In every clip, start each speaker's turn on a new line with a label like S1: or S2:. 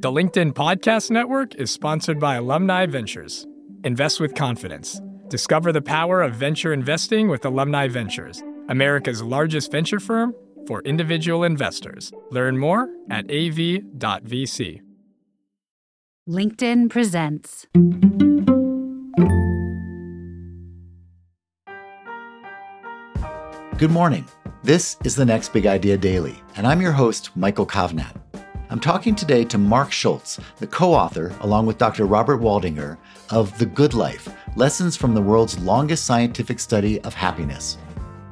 S1: The LinkedIn Podcast Network is sponsored by Alumni Ventures. Invest with confidence. Discover the power of venture investing with Alumni Ventures, America's largest venture firm for individual investors. Learn more at av.vc.
S2: LinkedIn presents.
S3: Good morning. This is the Next Big Idea Daily, and I'm your host, Michael Kovnat. I'm talking today to Marc Schulz, the co author, along with Dr. Robert Waldinger, of The Good Life Lessons from the World's Longest Scientific Study of Happiness.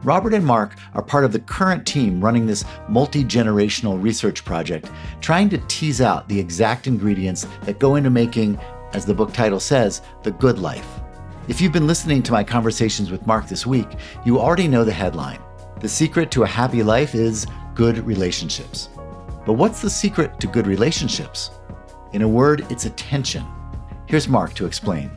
S3: Robert and Marc are part of the current team running this multi generational research project, trying to tease out the exact ingredients that go into making, as the book title says, the good life. If you've been listening to my conversations with Marc this week, you already know the headline. The secret to a happy life is good relationships. But what's the secret to good relationships? In a word, it's attention. Here's Marc to explain.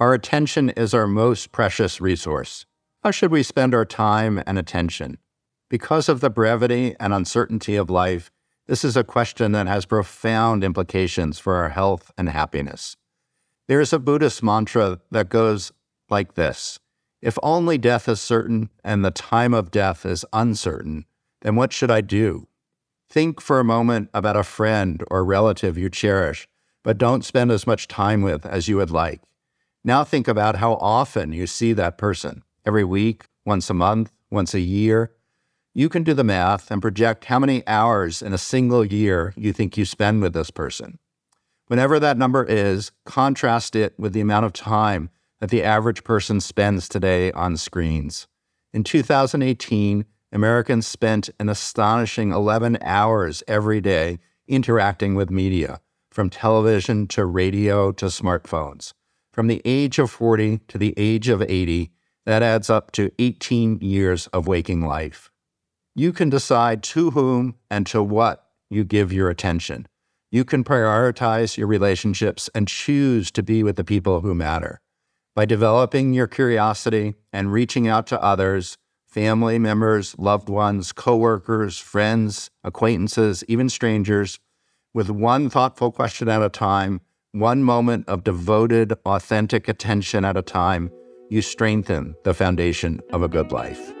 S4: Our attention is our most precious resource. How should we spend our time and attention? Because of the brevity and uncertainty of life, this is a question that has profound implications for our health and happiness. There is a Buddhist mantra that goes like this If only death is certain and the time of death is uncertain, then what should I do? Think for a moment about a friend or relative you cherish, but don't spend as much time with as you would like. Now think about how often you see that person every week, once a month, once a year you can do the math and project how many hours in a single year you think you spend with this person. Whenever that number is, contrast it with the amount of time that the average person spends today on screens. In 2018, Americans spent an astonishing 11 hours every day interacting with media, from television to radio to smartphones. From the age of 40 to the age of 80, that adds up to 18 years of waking life. You can decide to whom and to what you give your attention. You can prioritize your relationships and choose to be with the people who matter. By developing your curiosity and reaching out to others, family members, loved ones, coworkers, friends, acquaintances, even strangers, with one thoughtful question at a time, one moment of devoted, authentic attention at a time, you strengthen the foundation of a good life.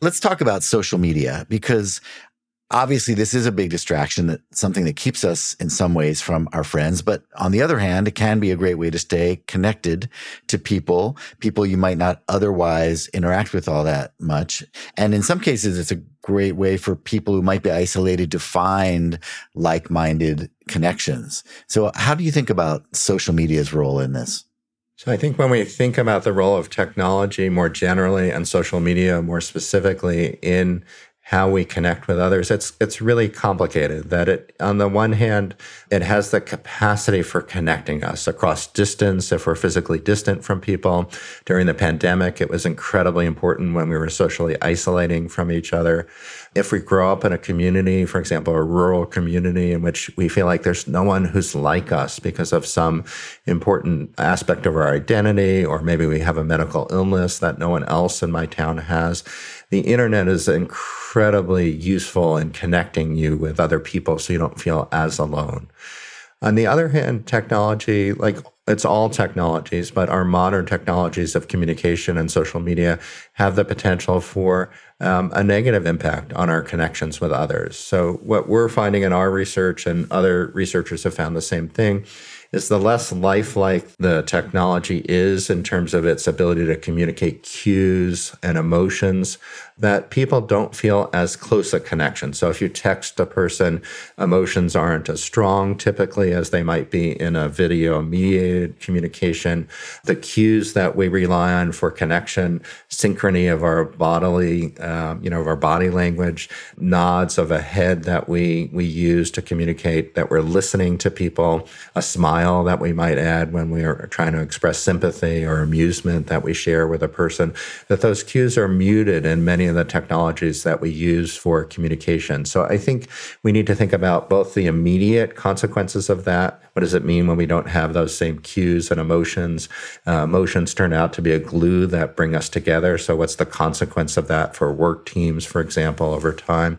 S3: Let's talk about social media because obviously this is a big distraction that something that keeps us in some ways from our friends but on the other hand it can be a great way to stay connected to people people you might not otherwise interact with all that much. And in some cases it's a great way for people who might be isolated to find like-minded connections. So how do you think about social media's role in this?
S5: So I think when we think about the role of technology more generally and social media more specifically in how we connect with others it's it's really complicated that it on the one hand it has the capacity for connecting us across distance if we're physically distant from people. During the pandemic it was incredibly important when we were socially isolating from each other if we grow up in a community for example a rural community in which we feel like there's no one who's like us because of some important aspect of our identity or maybe we have a medical illness that no one else in my town has the internet is incredibly useful in connecting you with other people so you don't feel as alone. On the other hand, technology, like it's all technologies, but our modern technologies of communication and social media have the potential for um, a negative impact on our connections with others. So, what we're finding in our research, and other researchers have found the same thing, is the less lifelike the technology is in terms of its ability to communicate cues and emotions, that people don't feel as close a connection. So if you text a person, emotions aren't as strong typically as they might be in a video mediated communication. The cues that we rely on for connection, synchrony of our bodily, um, you know, of our body language, nods of a head that we we use to communicate that we're listening to people, a smile that we might add when we are trying to express sympathy or amusement that we share with a person, that those cues are muted in many of the technologies that we use for communication. So I think we need to think about both the immediate consequences of that. What does it mean when we don't have those same cues and emotions. Uh, emotions turn out to be a glue that bring us together. So, what's the consequence of that for work teams, for example, over time?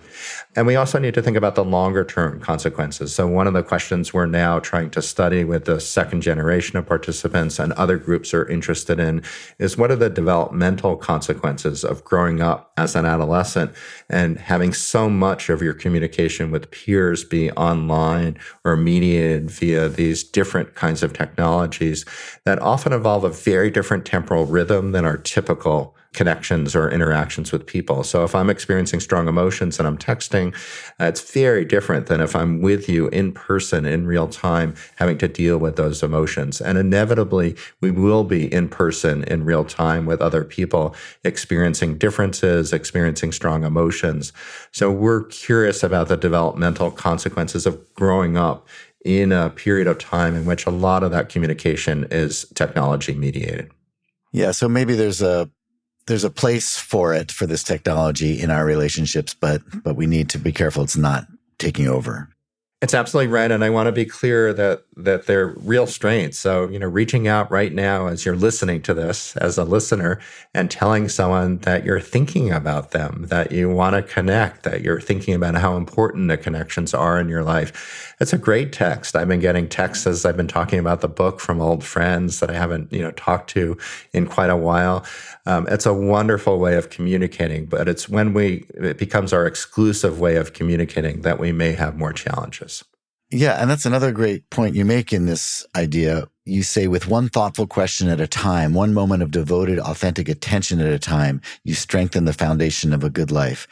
S5: And we also need to think about the longer term consequences. So, one of the questions we're now trying to study with the second generation of participants and other groups are interested in is what are the developmental consequences of growing up as an adolescent and having so much of your communication with peers be online or mediated via these different kinds of technologies that often involve a very different temporal rhythm than our typical connections or interactions with people. So if I'm experiencing strong emotions and I'm texting, uh, it's very different than if I'm with you in person in real time, having to deal with those emotions. And inevitably, we will be in person in real time with other people, experiencing differences, experiencing strong emotions. So we're curious about the developmental consequences of growing up in a period of time in which a lot of that communication is technology mediated.
S3: Yeah, so maybe there's a there's a place for it for this technology in our relationships, but but we need to be careful it's not taking over.
S5: It's absolutely right, and I want to be clear that that they're real strengths. So you know, reaching out right now as you're listening to this as a listener and telling someone that you're thinking about them, that you want to connect, that you're thinking about how important the connections are in your life. It's a great text. I've been getting texts as I've been talking about the book from old friends that I haven't you know talked to in quite a while. Um, it's a wonderful way of communicating, but it's when we it becomes our exclusive way of communicating that we may have more challenges.
S3: Yeah, and that's another great point you make in this idea. You say with one thoughtful question at a time, one moment of devoted, authentic attention at a time, you strengthen the foundation of a good life.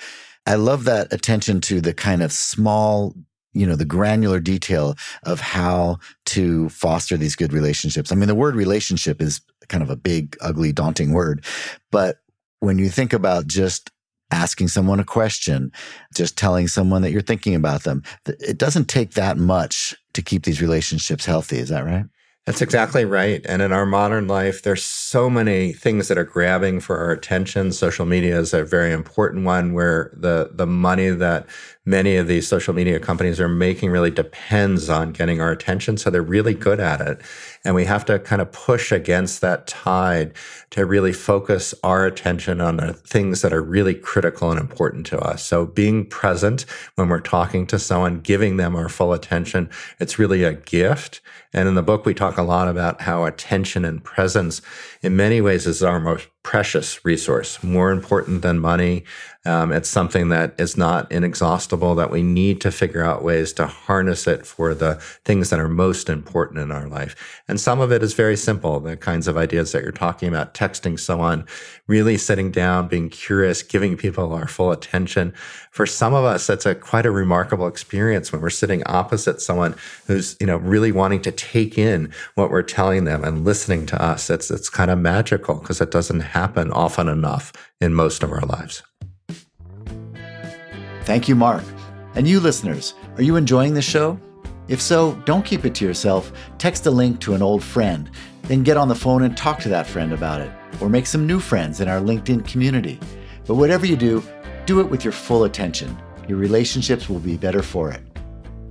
S3: I love that attention to the kind of small you know the granular detail of how to foster these good relationships i mean the word relationship is kind of a big, ugly, daunting word. But when you think about just asking someone a question, just telling someone that you're thinking about them, it doesn't take that much to keep these relationships healthy. Is that right?
S5: That's exactly right. And in our modern life, there's so many things that are grabbing for our attention. Social media is a very important one where the, the money that many of these social media companies are making really depends on getting our attention. So they're really good at it. And we have to kind of push against that tide to really focus our attention on the things that are really critical and important to us. So being present when we're talking to someone, giving them our full attention, it's really a gift. And in the book, we talk a lot about how attention and presence, in many ways, is our most precious resource, more important than money. Um, it's something that is not inexhaustible, that we need to figure out ways to harness it for the things that are most important in our life. And some of it is very simple, the kinds of ideas that you're talking about, texting someone, really sitting down, being curious, giving people our full attention. For some of us, that's a quite a remarkable experience when we're sitting opposite someone who's, you know, really wanting to take in what we're telling them and listening to us. It's, it's kind of magical because it doesn't happen often enough in most of our lives.
S3: Thank you, Marc. And you listeners, are you enjoying the show? If so, don't keep it to yourself. Text a link to an old friend, then get on the phone and talk to that friend about it, or make some new friends in our LinkedIn community. But whatever you do, do it with your full attention. Your relationships will be better for it.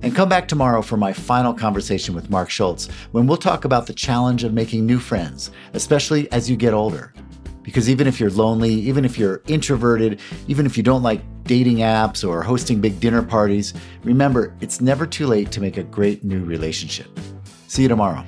S3: And come back tomorrow for my final conversation with Marc Schulz when we'll talk about the challenge of making new friends, especially as you get older. Because even if you're lonely, even if you're introverted, even if you don't like dating apps or hosting big dinner parties, remember it's never too late to make a great new relationship. See you tomorrow.